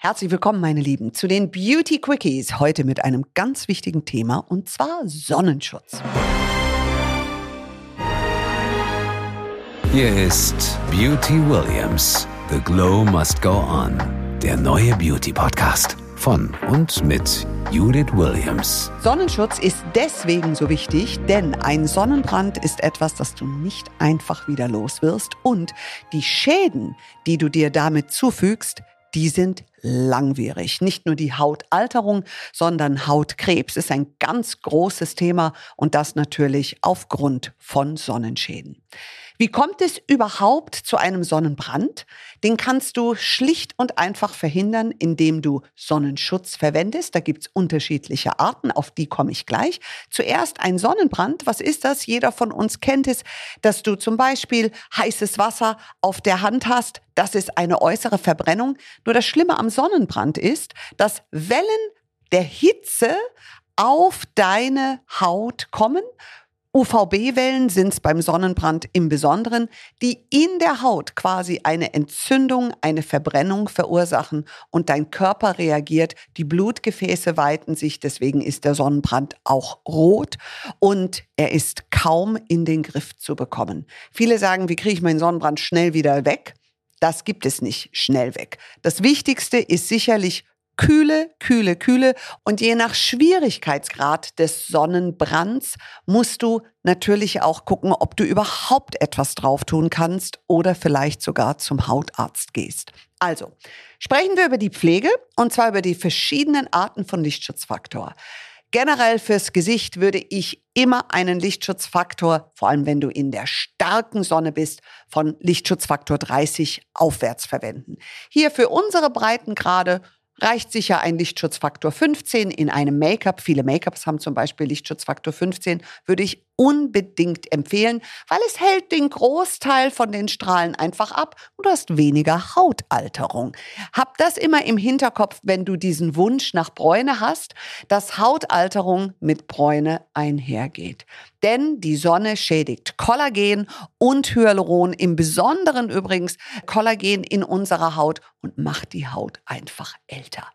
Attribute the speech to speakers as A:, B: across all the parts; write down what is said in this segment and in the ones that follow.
A: Herzlich willkommen, meine Lieben, zu den Beauty Quickies. Heute mit einem ganz wichtigen Thema und zwar Sonnenschutz.
B: Hier ist Beauty Williams. The Glow Must Go On. Der neue Beauty Podcast von und mit Judith Williams.
A: Sonnenschutz ist deswegen so wichtig, denn ein Sonnenbrand ist etwas, das du nicht einfach wieder los wirst und die Schäden, die du dir damit zufügst, die sind langwierig. Nicht nur die Hautalterung, sondern Hautkrebs ist ein ganz großes Thema und das natürlich aufgrund von Sonnenschäden. Wie kommt es überhaupt zu einem Sonnenbrand? Den kannst du schlicht und einfach verhindern, indem du Sonnenschutz verwendest. Da gibt's unterschiedliche Arten, auf die komme ich gleich. Zuerst ein Sonnenbrand. Was ist das? Jeder von uns kennt es, dass du zum Beispiel heißes Wasser auf der Hand hast. Das ist eine äußere Verbrennung. Nur das Schlimme am Sonnenbrand ist, dass Wellen der Hitze auf deine Haut kommen UVB-Wellen sind es beim Sonnenbrand im Besonderen, die in der Haut quasi eine Entzündung, eine Verbrennung verursachen und dein Körper reagiert. Die Blutgefäße weiten sich, deswegen ist der Sonnenbrand auch rot und er ist kaum in den Griff zu bekommen. Viele sagen, wie kriege ich meinen Sonnenbrand schnell wieder weg? Das gibt es nicht schnell weg. Das Wichtigste ist sicherlich Kühle, kühle, kühle. Und je nach Schwierigkeitsgrad des Sonnenbrands musst du natürlich auch gucken, ob du überhaupt etwas drauf tun kannst oder vielleicht sogar zum Hautarzt gehst. Also, sprechen wir über die Pflege und zwar über die verschiedenen Arten von Lichtschutzfaktor. Generell fürs Gesicht würde ich immer einen Lichtschutzfaktor, vor allem wenn du in der starken Sonne bist, von Lichtschutzfaktor 30 aufwärts verwenden. Hier für unsere Breitengrade reicht sicher ein Lichtschutzfaktor 15 in einem Make-up. Viele Make-ups haben zum Beispiel Lichtschutzfaktor 15, würde ich unbedingt empfehlen, weil es hält den Großteil von den Strahlen einfach ab und du hast weniger Hautalterung. Hab das immer im Hinterkopf, wenn du diesen Wunsch nach Bräune hast, dass Hautalterung mit Bräune einhergeht. Denn die Sonne schädigt Kollagen und Hyaluron, im Besonderen übrigens Kollagen in unserer Haut und macht die Haut einfach älter.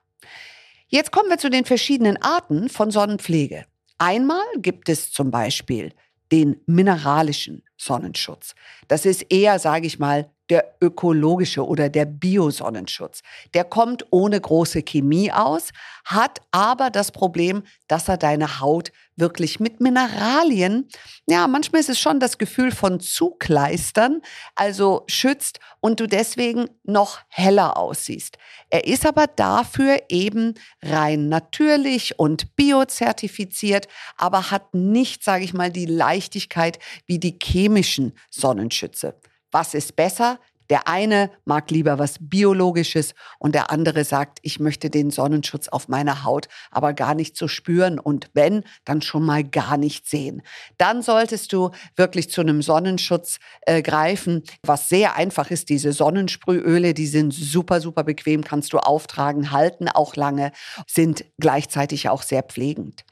A: Jetzt kommen wir zu den verschiedenen Arten von Sonnenpflege. Einmal gibt es zum Beispiel den mineralischen Sonnenschutz. Das ist eher, sage ich mal, der ökologische oder der Biosonnenschutz. Der kommt ohne große Chemie aus, hat aber das Problem, dass er deine Haut wirklich mit Mineralien, ja, manchmal ist es schon das Gefühl von Zugleistern, also schützt und du deswegen noch heller aussiehst. Er ist aber dafür eben rein natürlich und biozertifiziert, aber hat nicht, sage ich mal, die Leichtigkeit wie die chemischen Sonnenschütze. Was ist besser? Der eine mag lieber was Biologisches und der andere sagt, ich möchte den Sonnenschutz auf meiner Haut aber gar nicht so spüren und wenn, dann schon mal gar nicht sehen. Dann solltest du wirklich zu einem Sonnenschutz äh, greifen, was sehr einfach ist. Diese Sonnensprühöle, die sind super, super bequem, kannst du auftragen, halten auch lange, sind gleichzeitig auch sehr pflegend.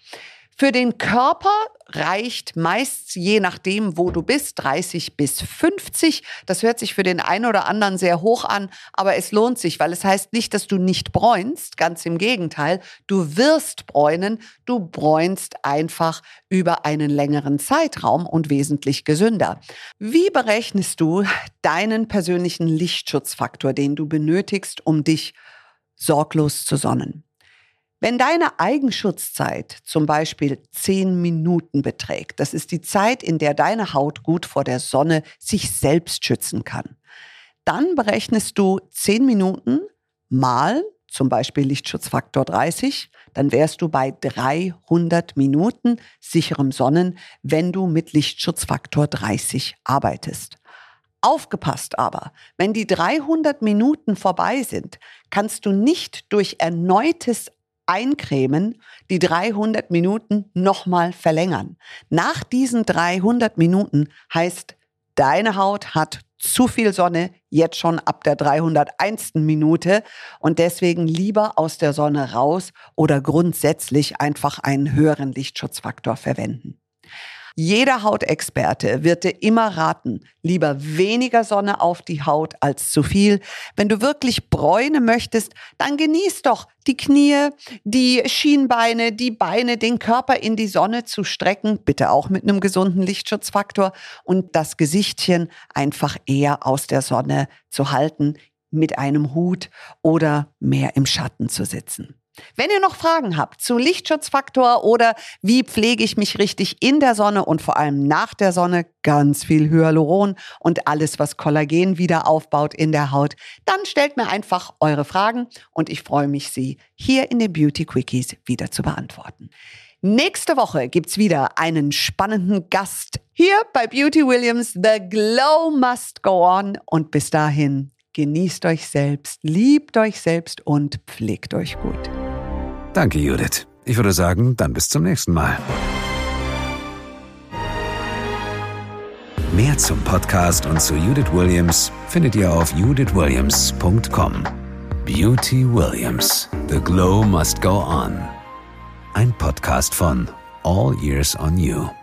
A: Für den Körper reicht meist, je nachdem, wo du bist, 30 bis 50. Das hört sich für den einen oder anderen sehr hoch an, aber es lohnt sich, weil es heißt nicht, dass du nicht bräunst, ganz im Gegenteil. Du wirst bräunen, du bräunst einfach über einen längeren Zeitraum und wesentlich gesünder. Wie berechnest du deinen persönlichen Lichtschutzfaktor, den du benötigst, um dich sorglos zu sonnen? Wenn deine Eigenschutzzeit zum Beispiel zehn Minuten beträgt, das ist die Zeit, in der deine Haut gut vor der Sonne sich selbst schützen kann, dann berechnest du zehn Minuten mal zum Beispiel Lichtschutzfaktor 30, dann wärst du bei 300 Minuten sicherem Sonnen, wenn du mit Lichtschutzfaktor 30 arbeitest. Aufgepasst aber, wenn die 300 Minuten vorbei sind, kannst du nicht durch erneutes eincremen, die 300 Minuten nochmal verlängern. Nach diesen 300 Minuten heißt, deine Haut hat zu viel Sonne, jetzt schon ab der 301. Minute und deswegen lieber aus der Sonne raus oder grundsätzlich einfach einen höheren Lichtschutzfaktor verwenden. Jeder Hautexperte wird dir immer raten, lieber weniger Sonne auf die Haut als zu viel. Wenn du wirklich Bräune möchtest, dann genieß doch die Knie, die Schienbeine, die Beine, den Körper in die Sonne zu strecken, bitte auch mit einem gesunden Lichtschutzfaktor und das Gesichtchen einfach eher aus der Sonne zu halten, mit einem Hut oder mehr im Schatten zu sitzen. Wenn ihr noch Fragen habt zu Lichtschutzfaktor oder wie pflege ich mich richtig in der Sonne und vor allem nach der Sonne, ganz viel Hyaluron und alles, was Kollagen wieder aufbaut in der Haut, dann stellt mir einfach eure Fragen und ich freue mich, sie hier in den Beauty Quickies wieder zu beantworten. Nächste Woche gibt's wieder einen spannenden Gast hier bei Beauty Williams. The Glow Must Go On. Und bis dahin, genießt euch selbst, liebt euch selbst und pflegt euch gut.
B: Danke, Judith. Ich würde sagen, dann bis zum nächsten Mal. Mehr zum Podcast und zu Judith Williams findet ihr auf judithwilliams.com. Beauty Williams. The Glow Must Go On. Ein Podcast von All Years on You.